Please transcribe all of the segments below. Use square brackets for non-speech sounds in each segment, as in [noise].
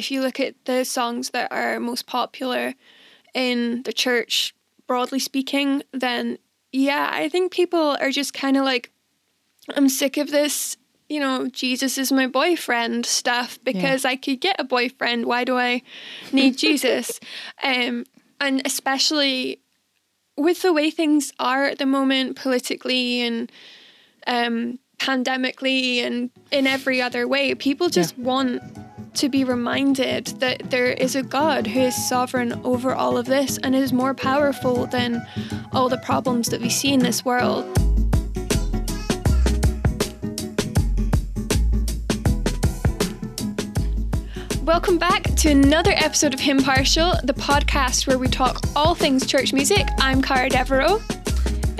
if you look at the songs that are most popular in the church, broadly speaking, then yeah, I think people are just kind of like, I'm sick of this, you know, Jesus is my boyfriend stuff because yeah. I could get a boyfriend. Why do I need [laughs] Jesus? Um, and especially with the way things are at the moment politically and um, pandemically and in every other way, people just yeah. want to be reminded that there is a God who is sovereign over all of this and is more powerful than all the problems that we see in this world. Welcome back to another episode of Hymnpartial, the podcast where we talk all things church music. I'm Cara Devereaux.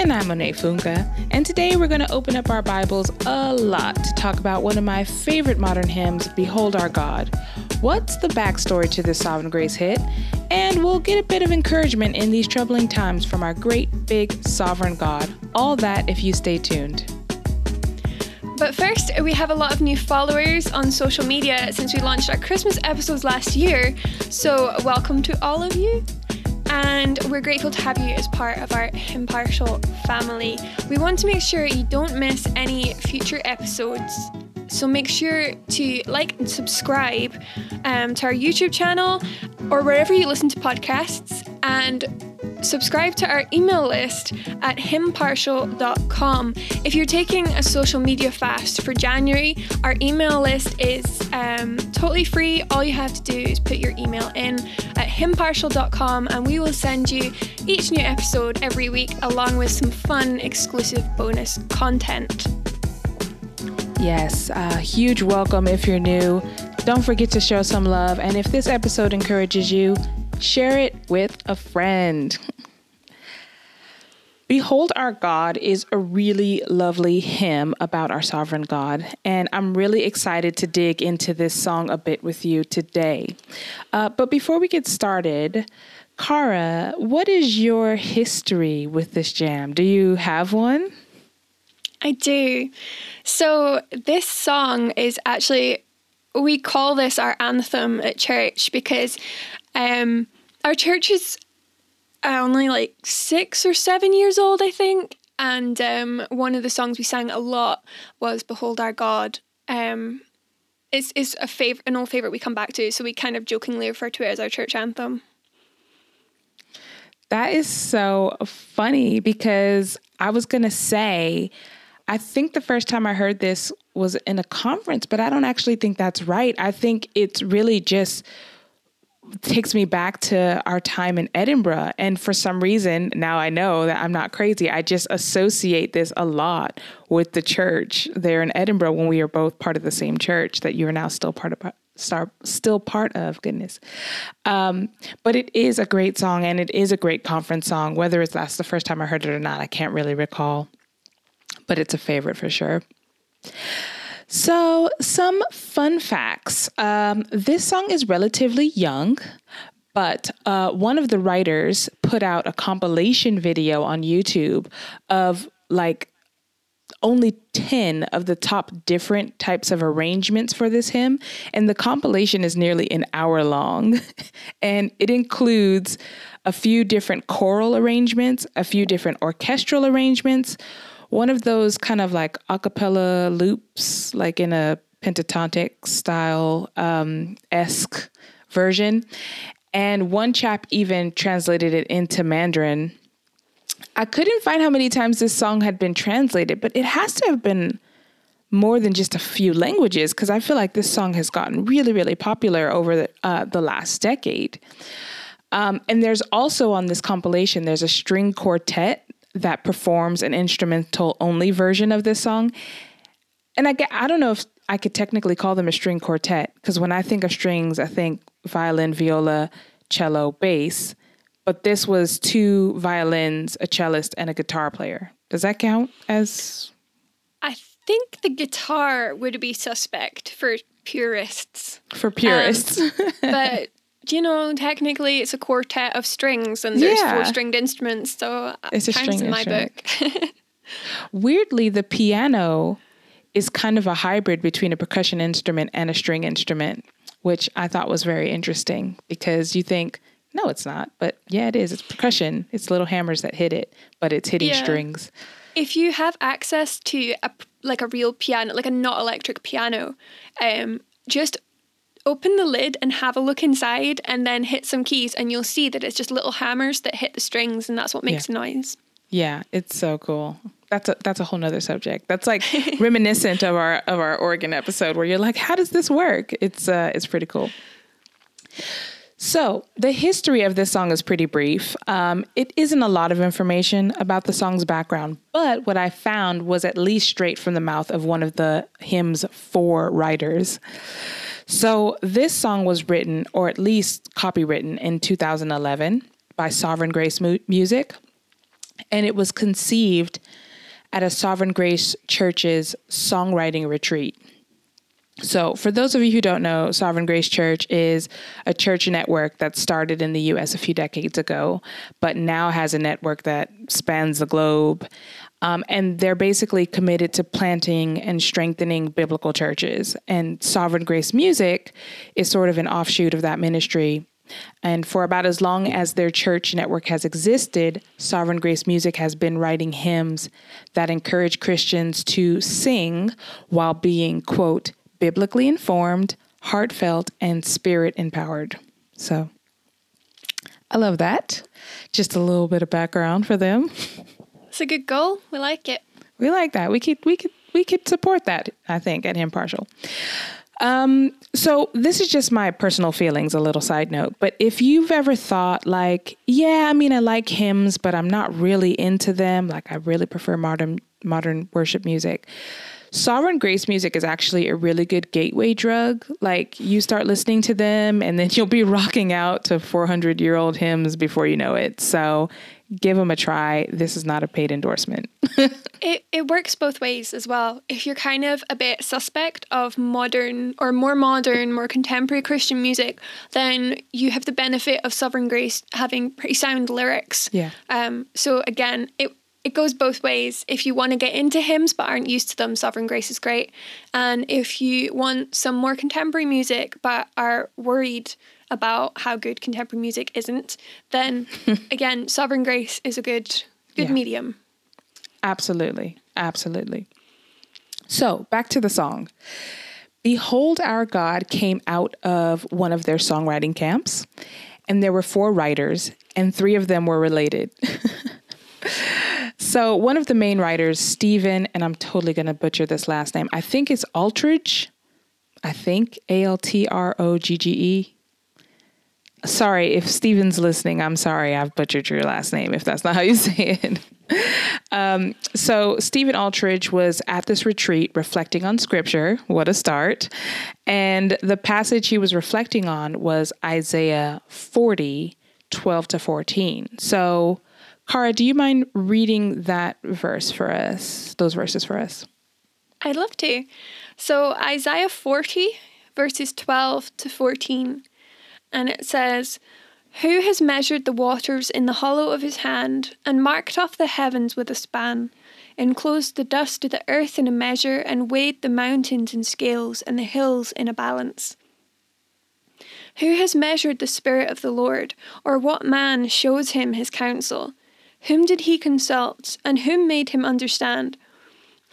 And I'm Monet Funga. And today we're going to open up our Bibles a lot to talk about one of my favorite modern hymns, Behold Our God. What's the backstory to this Sovereign Grace hit? And we'll get a bit of encouragement in these troubling times from our great, big, sovereign God. All that if you stay tuned. But first, we have a lot of new followers on social media since we launched our Christmas episodes last year. So, welcome to all of you. And we're grateful to have you as part of our impartial family. We want to make sure you don't miss any future episodes. So make sure to like and subscribe um, to our YouTube channel or wherever you listen to podcasts. And subscribe to our email list at hymnpartial.com. If you're taking a social media fast for January, our email list is um, totally free. All you have to do is put your email in at hymnpartial.com and we will send you each new episode every week along with some fun exclusive bonus content. Yes, a huge welcome if you're new. Don't forget to show some love. And if this episode encourages you, share it with a friend. Behold Our God is a really lovely hymn about our sovereign God, and I'm really excited to dig into this song a bit with you today. Uh, but before we get started, Cara, what is your history with this jam? Do you have one? I do. So, this song is actually, we call this our anthem at church because um, our church is only like six or seven years old, I think. And um, one of the songs we sang a lot was "Behold Our God." Um, it's is a favorite, an old favorite we come back to, so we kind of jokingly refer to it as our church anthem. That is so funny because I was gonna say, I think the first time I heard this was in a conference, but I don't actually think that's right. I think it's really just takes me back to our time in Edinburgh. And for some reason, now I know that I'm not crazy. I just associate this a lot with the church there in Edinburgh when we are both part of the same church that you are now still part of. Still part of goodness, um, but it is a great song and it is a great conference song. Whether it's that's the first time I heard it or not, I can't really recall, but it's a favorite for sure. So, some fun facts. Um, this song is relatively young, but uh, one of the writers put out a compilation video on YouTube of like only 10 of the top different types of arrangements for this hymn. And the compilation is nearly an hour long. [laughs] and it includes a few different choral arrangements, a few different orchestral arrangements, one of those kind of like a cappella loops, like in a pentatonic style um, esque version. And one chap even translated it into Mandarin. I couldn't find how many times this song had been translated, but it has to have been more than just a few languages because I feel like this song has gotten really, really popular over the, uh, the last decade. Um, and there's also on this compilation, there's a string quartet that performs an instrumental only version of this song. And I, I don't know if I could technically call them a string quartet because when I think of strings, I think violin, viola, cello, bass. But this was two violins, a cellist, and a guitar player. Does that count as? I think the guitar would be suspect for purists. For purists. Um, but you know, technically it's a quartet of strings and there's yeah. four stringed instruments, so it's a string in my book. [laughs] Weirdly, the piano is kind of a hybrid between a percussion instrument and a string instrument. which I thought was very interesting because you think, no, it's not. But yeah, it is. It's percussion. It's little hammers that hit it, but it's hitting Yeah. strings. if you have access to a like a real piano, like a not electric piano, um, just open the lid and have a look inside, and then hit some keys, and you'll see that it's just little hammers that hit the strings, and that's what makes the noise. Yeah, it's so cool. That's a that's a whole nother subject. That's like [laughs] reminiscent of our of our organ episode where you're like, how does this work? It's uh it's pretty cool. So the history of this song is pretty brief. Um, it isn't a lot of information about the song's background, but what I found was at least straight from the mouth of one of the hymn's four writers. So this song was written, or at least copywritten, in 2011 by Sovereign Grace Mu- Music, and it was conceived at a Sovereign Grace Church's songwriting retreat. So, for those of you who don't know, Sovereign Grace Church is a church network that started in the US a few decades ago, but now has a network that spans the globe. Um, and they're basically committed to planting and strengthening biblical churches. And Sovereign Grace Music is sort of an offshoot of that ministry. And for about as long as their church network has existed, Sovereign Grace Music has been writing hymns that encourage Christians to sing while being, quote, biblically informed, heartfelt, and spirit empowered. So I love that. Just a little bit of background for them. [laughs] It's a good goal. We like it. We like that. We could we could we could support that, I think, at Hymnpartial. Um, so this is just my personal feelings, a little side note. But if you've ever thought like, yeah, I mean I like hymns, but I'm not really into them, like I really prefer modern modern worship music. Sovereign Grace music is actually a really good gateway drug. Like you start listening to them and then [laughs] you'll be rocking out to 400 year old hymns before you know it. So give them a try. This is not a paid endorsement. [laughs] It it works both ways as well. If you're kind of a bit suspect of modern or more modern, more contemporary Christian music, then you have the benefit of Sovereign Grace having pretty sound lyrics. Yeah. Um. So again, it it goes both ways. If you want to get into hymns but aren't used to them, Sovereign Grace is great. And if you want some more contemporary music but are worried about how good contemporary music isn't, then [laughs] again, Sovereign Grace is a good good Yeah. medium. Absolutely. Absolutely. So back to the song. Behold, our God came out of one of their songwriting camps, and there were four writers, and three of them were related. [laughs] so one of the main writers, Stephen, and I'm totally going to butcher this last name. I think it's Altrogge. I think A L T R O G G E. Sorry, if Steven's listening, I'm sorry I've butchered your last name if that's not how you say it. [laughs] Um, so Stephen Altrogge was at this retreat reflecting on scripture. What a start. And the passage he was reflecting on was Isaiah 40, 12 to 14. So, Cara, do you mind reading that verse for us, those verses for us? I'd love to. So, Isaiah 40, verses 12 to 14, and it says, Who has measured the waters in the hollow of his hand, and marked off the heavens with a span, enclosed the dust of the earth in a measure, and weighed the mountains in scales, and the hills in a balance? Who has measured the Spirit of the Lord, or what man shows him his counsel? Whom did he consult, and whom made him understand?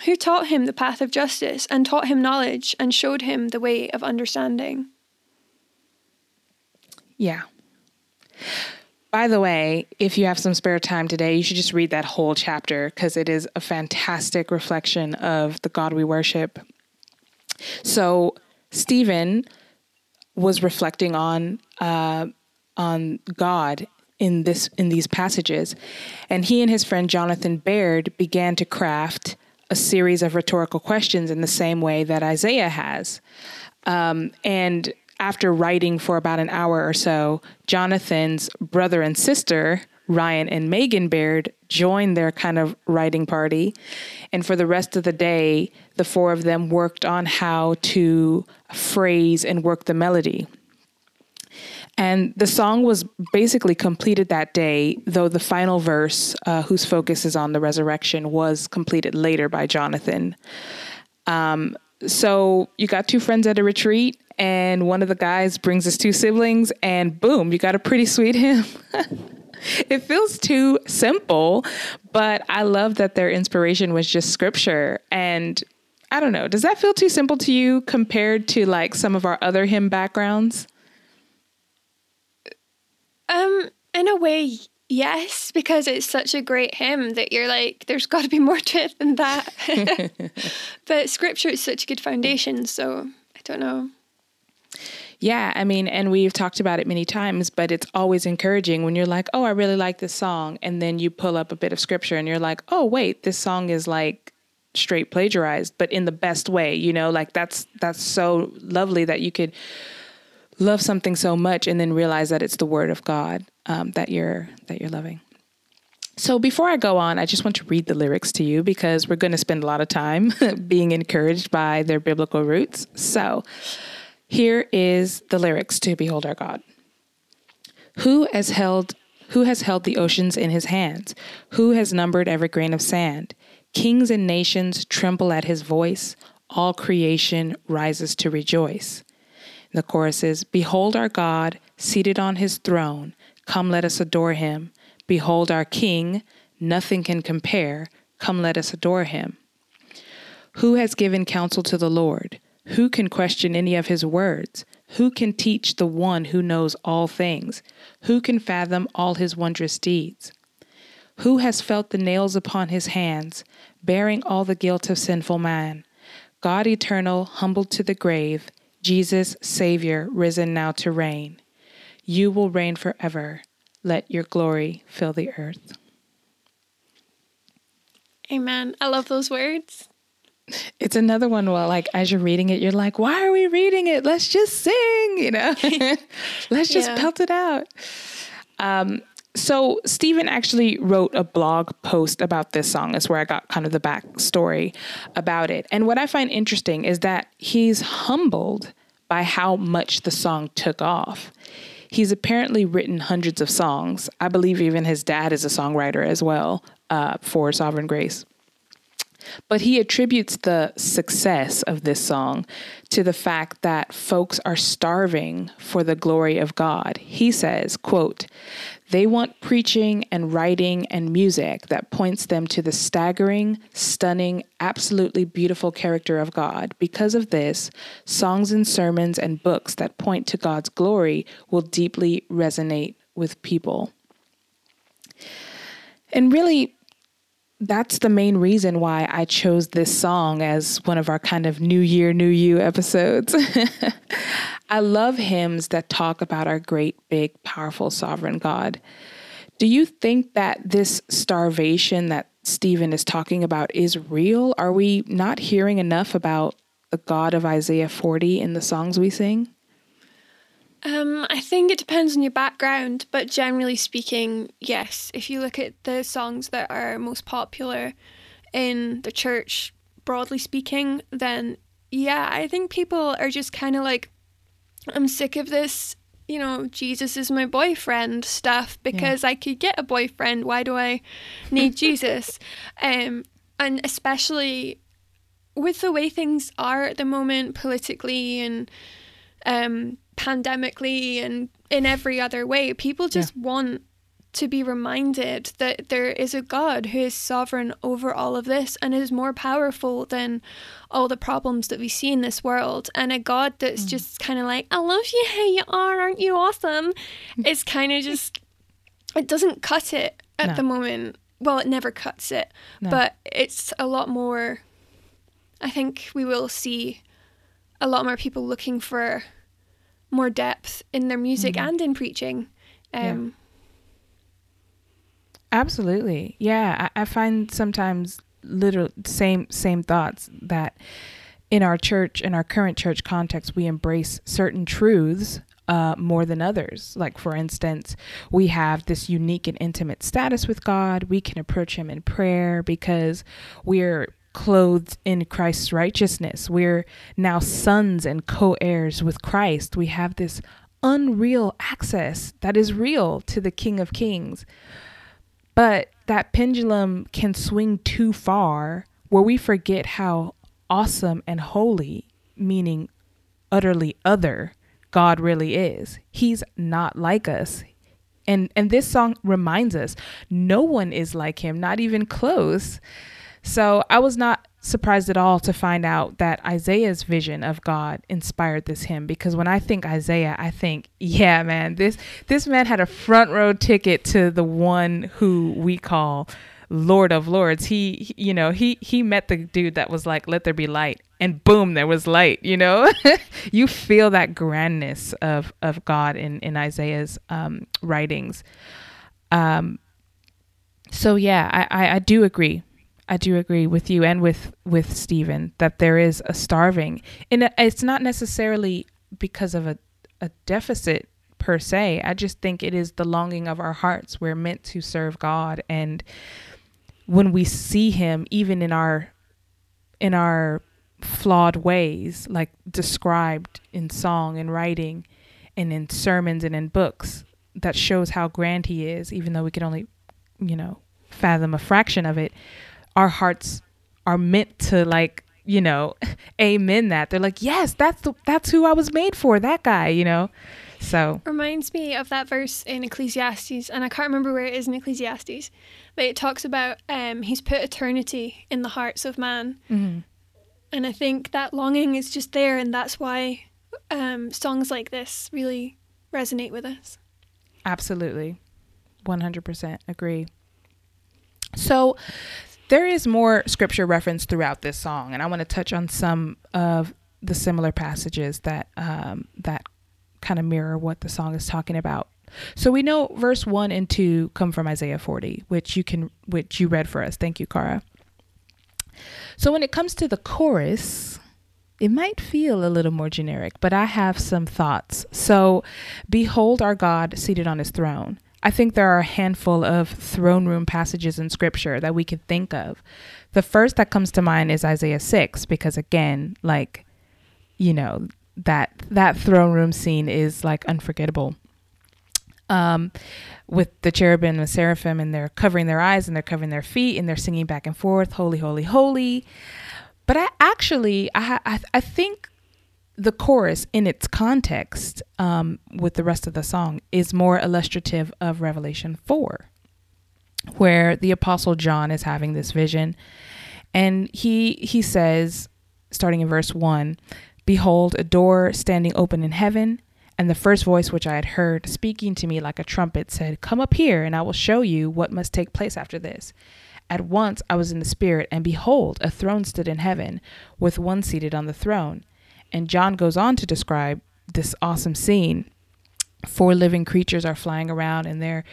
Who taught him the path of justice, and taught him knowledge, and showed him the way of understanding? Yeah. By the way, if you have some spare time today, you should just read that whole chapter because it is a fantastic reflection of the God we worship. So, Stephen was reflecting on uh, on God in this in these passages, and he and his friend Jonathan Baird began to craft a series of rhetorical questions in the same way that Isaiah has. Um, and after writing for about an hour or so, Jonathan's brother and sister, Ryan and Megan Baird, joined their kind of writing party. And for the rest of the day, the four of them worked on how to phrase and work the melody. And the song was basically completed that day, though the final verse, uh, whose focus is on the resurrection, was completed later by Jonathan. Um, so you got two friends at a retreat, and one of the guys brings his two siblings, and boom, you got a pretty sweet hymn. [laughs] it feels too simple, but I love that their inspiration was just scripture. And I don't know, does that feel too simple to you compared to like some of our other hymn backgrounds? Um, in a way, yes, because it's such a great hymn that you're like, there's [laughs] got to be more to it than that. [laughs] but scripture is such a good foundation, so I don't know. Yeah, I mean, and we've talked about it many times, but it's always encouraging when you're like, oh, I really like this song. And then you pull up a bit of scripture and you're like, oh, wait, this song is like straight plagiarized, but in the best way, you know, like that's that's so lovely that you could love something so much and then realize that it's the word of God um, that you're that you're loving. So before I go on, I just want to read the lyrics to you because we're going to spend a lot of time [laughs] being encouraged by their biblical roots. So here is the lyrics to Behold Our God. Who has held who has held the oceans in his hands? Who has numbered every grain of sand? Kings and nations tremble at his voice. All creation rises to rejoice. The chorus is Behold our God seated on his throne. Come, let us adore him. Behold our King. Nothing can compare. Come, let us adore him. Who has given counsel to the Lord? Who can question any of his words? Who can teach the one who knows all things? Who can fathom all his wondrous deeds? Who has felt the nails upon his hands, bearing all the guilt of sinful man? God eternal, humbled to the grave, Jesus, Savior, risen now to reign. You will reign forever. Let your glory fill the earth. Amen. I love those words. It's another one where, like as you're reading it, you're like, why are we reading it? Let's just sing, you know? [laughs] [laughs] Let's just yeah. pelt it out. Um, so Stephen actually wrote a blog post about this song. Is where I got kind of the backstory about it. And what I find interesting is that he's humbled by how much the song took off. He's apparently written hundreds of songs. I believe even his dad is a songwriter as well uh, for Sovereign Grace. But he attributes the success of this song to the fact that folks are starving for the glory of God. He says, quote, they want preaching and writing and music that points them to the staggering, stunning, absolutely beautiful character of God. Because of this, songs and sermons and books that point to God's glory will deeply resonate with people. And really, that's the main reason why I chose this song as one of our kind of New Year, New You episodes. [laughs] I love hymns that talk about our great, big, powerful, sovereign God. Do you think that this starvation that Stephen is talking about is real? Are we not hearing enough about the God of Isaiah 40 in the songs we sing? Um, I think it depends on your background, but generally speaking, yes. If you look at the songs that are most popular in the church, broadly speaking, then yeah, I think people are just kind of like, I'm sick of this, you know, Jesus is my boyfriend stuff because yeah. I could get a boyfriend. Why do I need [laughs] Jesus? Um, and especially with the way things are at the moment politically and um pandemically and in every other way. People just yeah. want to be reminded that there is a God who is sovereign over all of this and is more powerful than all the problems that we see in this world. And a God that's mm. just kind of like, I love you how you are, aren't you awesome? it's kind of just, it doesn't cut it at no. the moment. Well, it never cuts it, no. but it's a lot more. I think we will see a lot more people looking for more depth in their music mm-hmm. and in preaching. Um, yeah. Absolutely, yeah. I, I find sometimes literal same same thoughts that in our church, in our current church context, we embrace certain truths uh, more than others. Like, for instance, we have this unique and intimate status with God. We can approach Him in prayer because we're clothed in Christ's righteousness. We're now sons and co heirs with Christ. We have this unreal access that is real to the King of Kings. But that pendulum can swing too far where we forget how awesome and holy, meaning utterly other, God really is. He's not like us. And and this song reminds us no one is like him, not even close. So I was not surprised at all to find out that Isaiah's vision of God inspired this hymn because when I think Isaiah, I think, yeah, man, this this man had a front row ticket to the one who we call Lord of Lords. He, you know, he he met the dude that was like, "Let there be light," and boom, there was light. You know, [laughs] you feel that grandness of of God in in Isaiah's um, writings. Um. So yeah, I, I I do agree. I do agree with you and with with Stephen that there is a starving, and it's not necessarily because of a a deficit per se. I just think it is the longing of our hearts. We're meant to serve God and when we see him even in our in our flawed ways like described in song and writing and in sermons and in books that shows how grand he is even though we can only you know fathom a fraction of it our hearts are meant to like you know [laughs] amen that they're like yes that's the, that's who i was made for that guy you know so reminds me of that verse in Ecclesiastes, and I can't remember where it is in Ecclesiastes, but it talks about um, he's put eternity in the hearts of man, mm-hmm. and I think that longing is just there, and that's why um, songs like this really resonate with us. Absolutely, one hundred percent agree. So there is more scripture reference throughout this song, and I want to touch on some of the similar passages that um, that kind of mirror what the song is talking about. So we know verse 1 and 2 come from Isaiah 40, which you can which you read for us. Thank you, Cara. So when it comes to the chorus, it might feel a little more generic, but I have some thoughts. So, behold our God seated on his throne. I think there are a handful of throne room passages in scripture that we could think of. The first that comes to mind is Isaiah 6 because again, like you know, that that throne room scene is like unforgettable. Um, with the cherubim and the seraphim, and they're covering their eyes and they're covering their feet and they're singing back and forth, "Holy, holy, holy." But I actually, I, I, I think the chorus in its context um, with the rest of the song is more illustrative of Revelation 4, where the Apostle John is having this vision. And he he says, starting in verse 1, Behold, a door standing open in heaven. And the first voice which I had heard speaking to me like a trumpet said, Come up here, and I will show you what must take place after this. At once I was in the Spirit, and behold, a throne stood in heaven, with one seated on the throne. And John goes on to describe this awesome scene. Four living creatures are flying around, and they're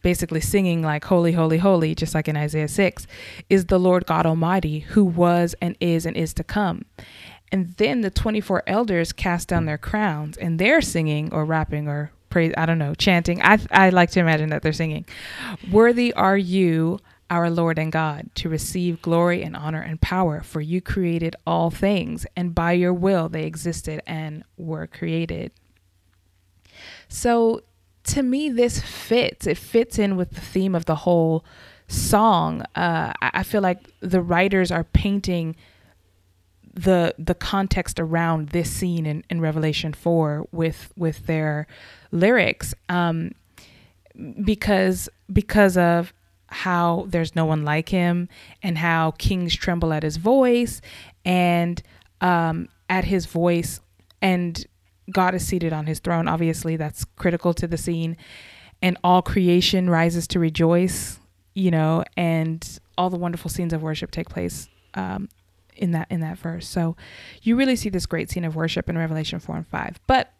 basically singing like holy holy holy just like in Isaiah 6 is the Lord God Almighty who was and is and is to come and then the 24 elders cast down their crowns and they're singing or rapping or praise, I don't know, chanting. I, I like to imagine that they're singing. Worthy are you, our Lord and God, to receive glory and honor and power, for you created all things, and by your will they existed and were created. So to me, this fits. It fits in with the theme of the whole song. Uh, I feel like the writers are painting the the context around this scene in, in Revelation four with with their lyrics, um, because because of how there's no one like him and how kings tremble at his voice and um, at his voice and God is seated on his throne. Obviously, that's critical to the scene, and all creation rises to rejoice. You know, and all the wonderful scenes of worship take place um, in that in that verse. So you really see this great scene of worship in Revelation 4 and 5. But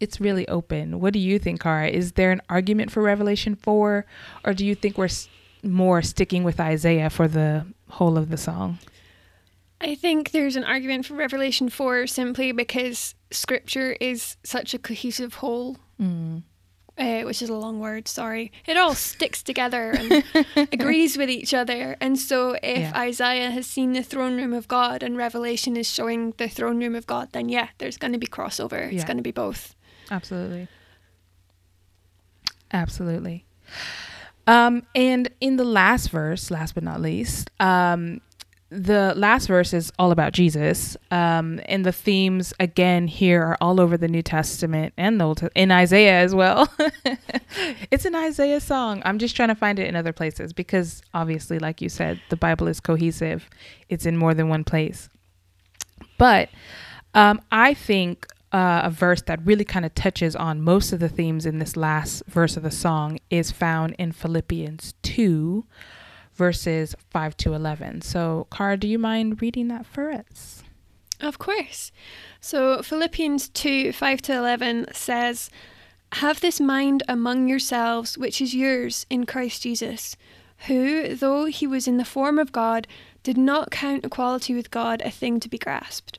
it's really open. What do you think, Cara? Is there an argument for Revelation 4 or do you think we're more sticking with Isaiah for the whole of the song? I think there's an argument for Revelation 4 simply because scripture is such a cohesive whole. Mm uh, which is a long word, sorry, it all sticks together and [laughs] agrees with each other. And so, if yeah. Isaiah has seen the throne room of God and Revelation is showing the throne room of God, then yeah, there's going to be crossover. It's yeah. going to be both. Absolutely. Absolutely. Um, and in the last verse, last but not least, um, the last verse is all about Jesus, um, and the themes again here are all over the New Testament and the Old in Isaiah as well. [laughs] it's an Isaiah song. I'm just trying to find it in other places because obviously, like you said, the Bible is cohesive. It's in more than one place. But um, I think uh, a verse that really kind of touches on most of the themes in this last verse of the song is found in Philippians 2 verses 5 to 11. So, Cara, do you mind reading that for us? Of course. So, Philippians 2 5 to 11 says, Have this mind among yourselves, which is yours in Christ Jesus, who, though he was in the form of God, did not count equality with God a thing to be grasped,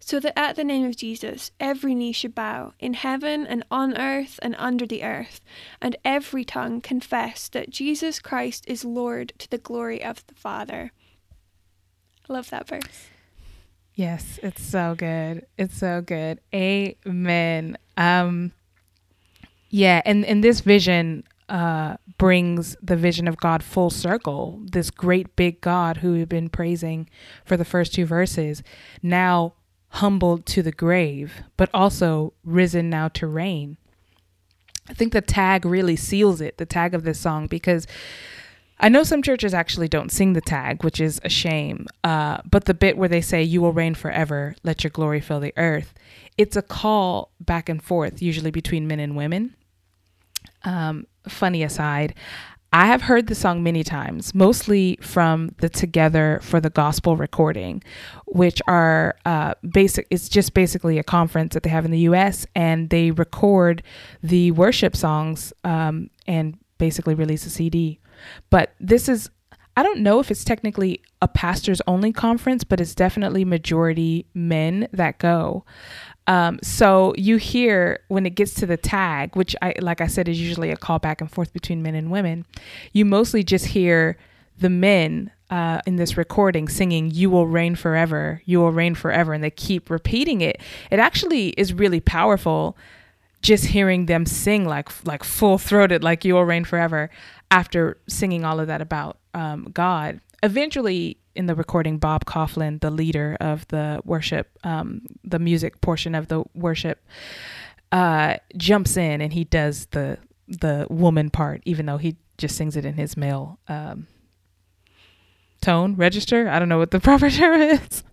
so that at the name of Jesus every knee should bow, in heaven and on earth and under the earth, and every tongue confess that Jesus Christ is Lord to the glory of the Father. I love that verse. Yes, it's so good. It's so good. Amen. Um yeah, and and this vision uh brings the vision of God full circle. This great big God who we've been praising for the first two verses, now humbled to the grave, but also risen now to reign. I think the tag really seals it, the tag of this song, because I know some churches actually don't sing the tag, which is a shame. Uh, but the bit where they say, You will reign forever, let your glory fill the earth, it's a call back and forth, usually between men and women. Um, funny aside, I have heard the song many times, mostly from the Together for the Gospel recording, which are uh, basic. It's just basically a conference that they have in the U.S. and they record the worship songs um, and basically release a CD. But this is, I don't know if it's technically a pastors only conference, but it's definitely majority men that go. Um, so you hear when it gets to the tag, which I, like I said, is usually a call back and forth between men and women. You mostly just hear the men uh, in this recording singing "You will reign forever, you will reign forever," and they keep repeating it. It actually is really powerful, just hearing them sing like like full throated, like "You will reign forever." after singing all of that about um, God. Eventually, in the recording, Bob Kauflin, the leader of the worship, um, the music portion of the worship, uh, jumps in and he does the the woman part, even though he just sings it in his male um, tone register. I don't know what the [laughs] proper term is.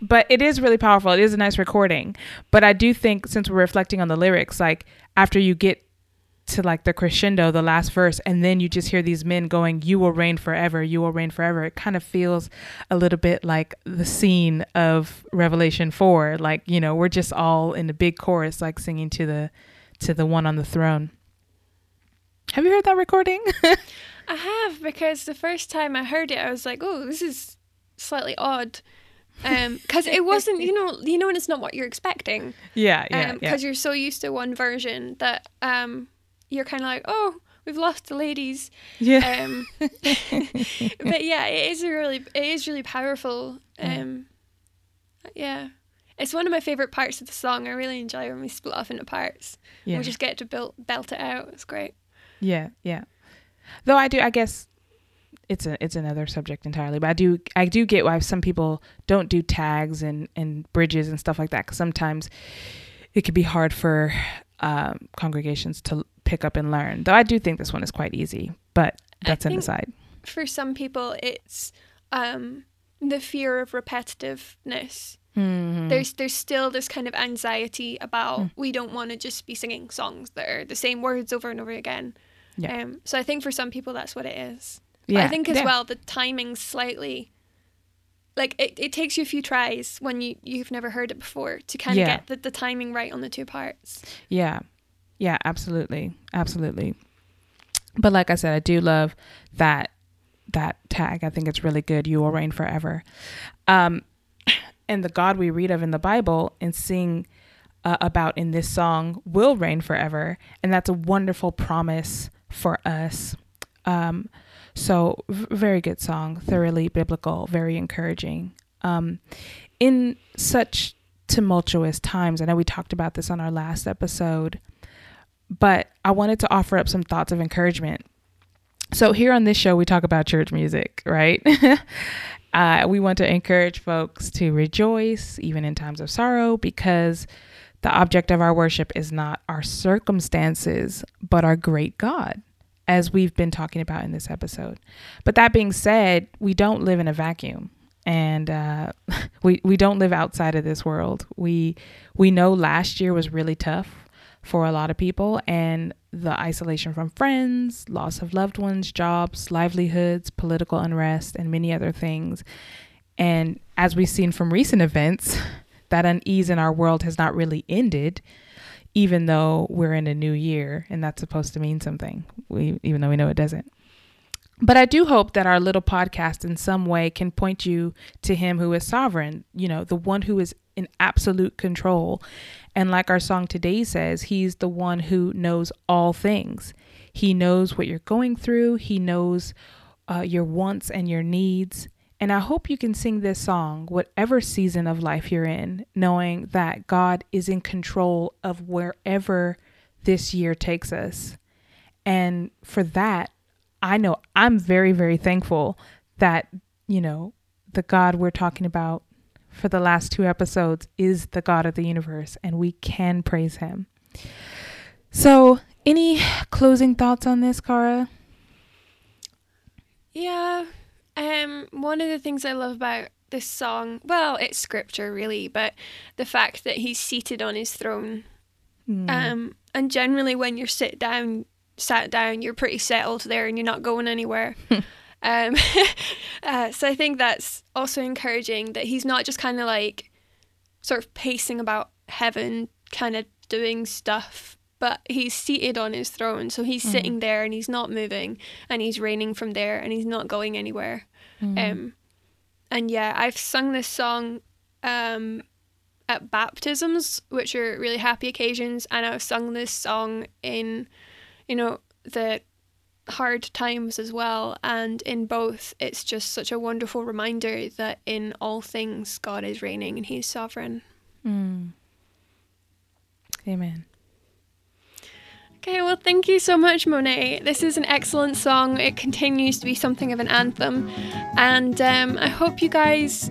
but it is really powerful. It is a nice recording. But I do think since we're reflecting on the lyrics, like after you get to like the crescendo, the last verse, and then you just hear these men going, You will reign forever, you will reign forever. It kind of feels a little bit like the scene of Revelation 4. Like, you know, we're just all in the big chorus, like singing to the to the one on the throne. Have you heard that recording? [laughs] I have because the first time I heard it, I was like, "Oh, this is slightly odd," because um, it wasn't, you know, you know, when it's not what you're expecting. [laughs] Yeah, yeah. Because um, yeah. you're so used to one version that um, you're kind of like, oh, we've lost the ladies. Yeah. Um, [laughs] but yeah, it is really, it is really powerful. Um, yeah. It's one of my favorite parts of the song. I really enjoy when we split off into parts. Yeah. we just get to build, belt it out. It's great. Yeah, yeah. Though I do, I guess it's a it's another subject entirely. But I do I do get why some people don't do tags and and bridges and stuff like that. Because sometimes it could be hard for um, congregations to pick up and learn. Though I do think this one is quite easy, but that's an aside. For some people, it's um, the fear of repetitiveness. Mm-hmm. There's there's still this kind of anxiety about mm. we don't want to just be singing songs that are the same words over and over again. Yeah. Um, so I think for some people that's what it is. Yeah. I think as yeah. well the timing's slightly like it, it takes you a few tries when you you've never heard it before to kind of yeah. get the, the timing right on the two parts. Yeah. Yeah, absolutely. Absolutely. But like I said, I do love that that tag. I think it's really good. You will reign forever. Um [coughs] and the God we read of in the Bible and sing uh, about in this song will reign forever, and that's a wonderful promise for us. Um, so, very good song, thoroughly biblical, very encouraging. Um, in such tumultuous times, I know we talked about this on our last episode, but I wanted to offer up some thoughts of encouragement. So, here on this show, we talk about church music, right? [laughs] uh, we want to encourage folks to rejoice even in times of sorrow because the object of our worship is not our circumstances, but our great God, as we've been talking about in this episode. But that being said, we don't live in a vacuum. And uh, [laughs] we we don't live outside of this world. We we know last year was really tough for a lot of people, and the isolation from friends, loss of loved ones, jobs, livelihoods, political unrest, and many other things. And as we've seen from recent events, [laughs] that unease in our world has not really ended, even though we're in a new year and that's supposed to mean something, we, even though we know it doesn't. But I do hope that our little podcast in some way can point you to Him who is sovereign, you know, the one who is in absolute control. And like our song today says, He's the one who knows all things. He knows what you're going through, He knows uh, your wants and your needs. And I hope you can sing this song, whatever season of life you're in, knowing that God is in control of wherever this year takes us. And for that, I know I'm very, very thankful that, you know, the God we're talking about for the last two episodes is the God of the universe, and we can praise him. So, any closing thoughts on this, Cara? Yeah, um, one of the things I love about this song, well, it's scripture really, but the fact that he's seated on his throne. Mm. Um, and generally, when you're sit down, sat down, you're pretty settled there, and you're not going anywhere. [laughs] um, [laughs] uh, so I think that's also encouraging that he's not just kind of like sort of pacing about heaven, kind of doing stuff but he's seated on his throne. So he's mm. sitting there and he's not moving and he's reigning from there and he's not going anywhere. Mm. Um, and yeah, I've sung this song um, at baptisms, which are really happy occasions, and I've sung this song in, you know, the hard times as well. And in both, it's just such a wonderful reminder that in all things, God is reigning and He's sovereign. Mm. Amen. Okay, well, thank you so much, Monet. This is an excellent song. It continues to be something of an anthem. And um, I hope you guys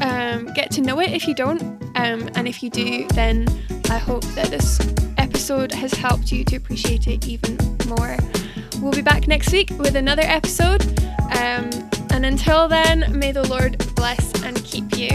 um, get to know it if you don't. Um, and if you do, then I hope that this episode has helped you to appreciate it even more. We'll be back next week with another episode. Um, and until then, may the Lord bless and keep you.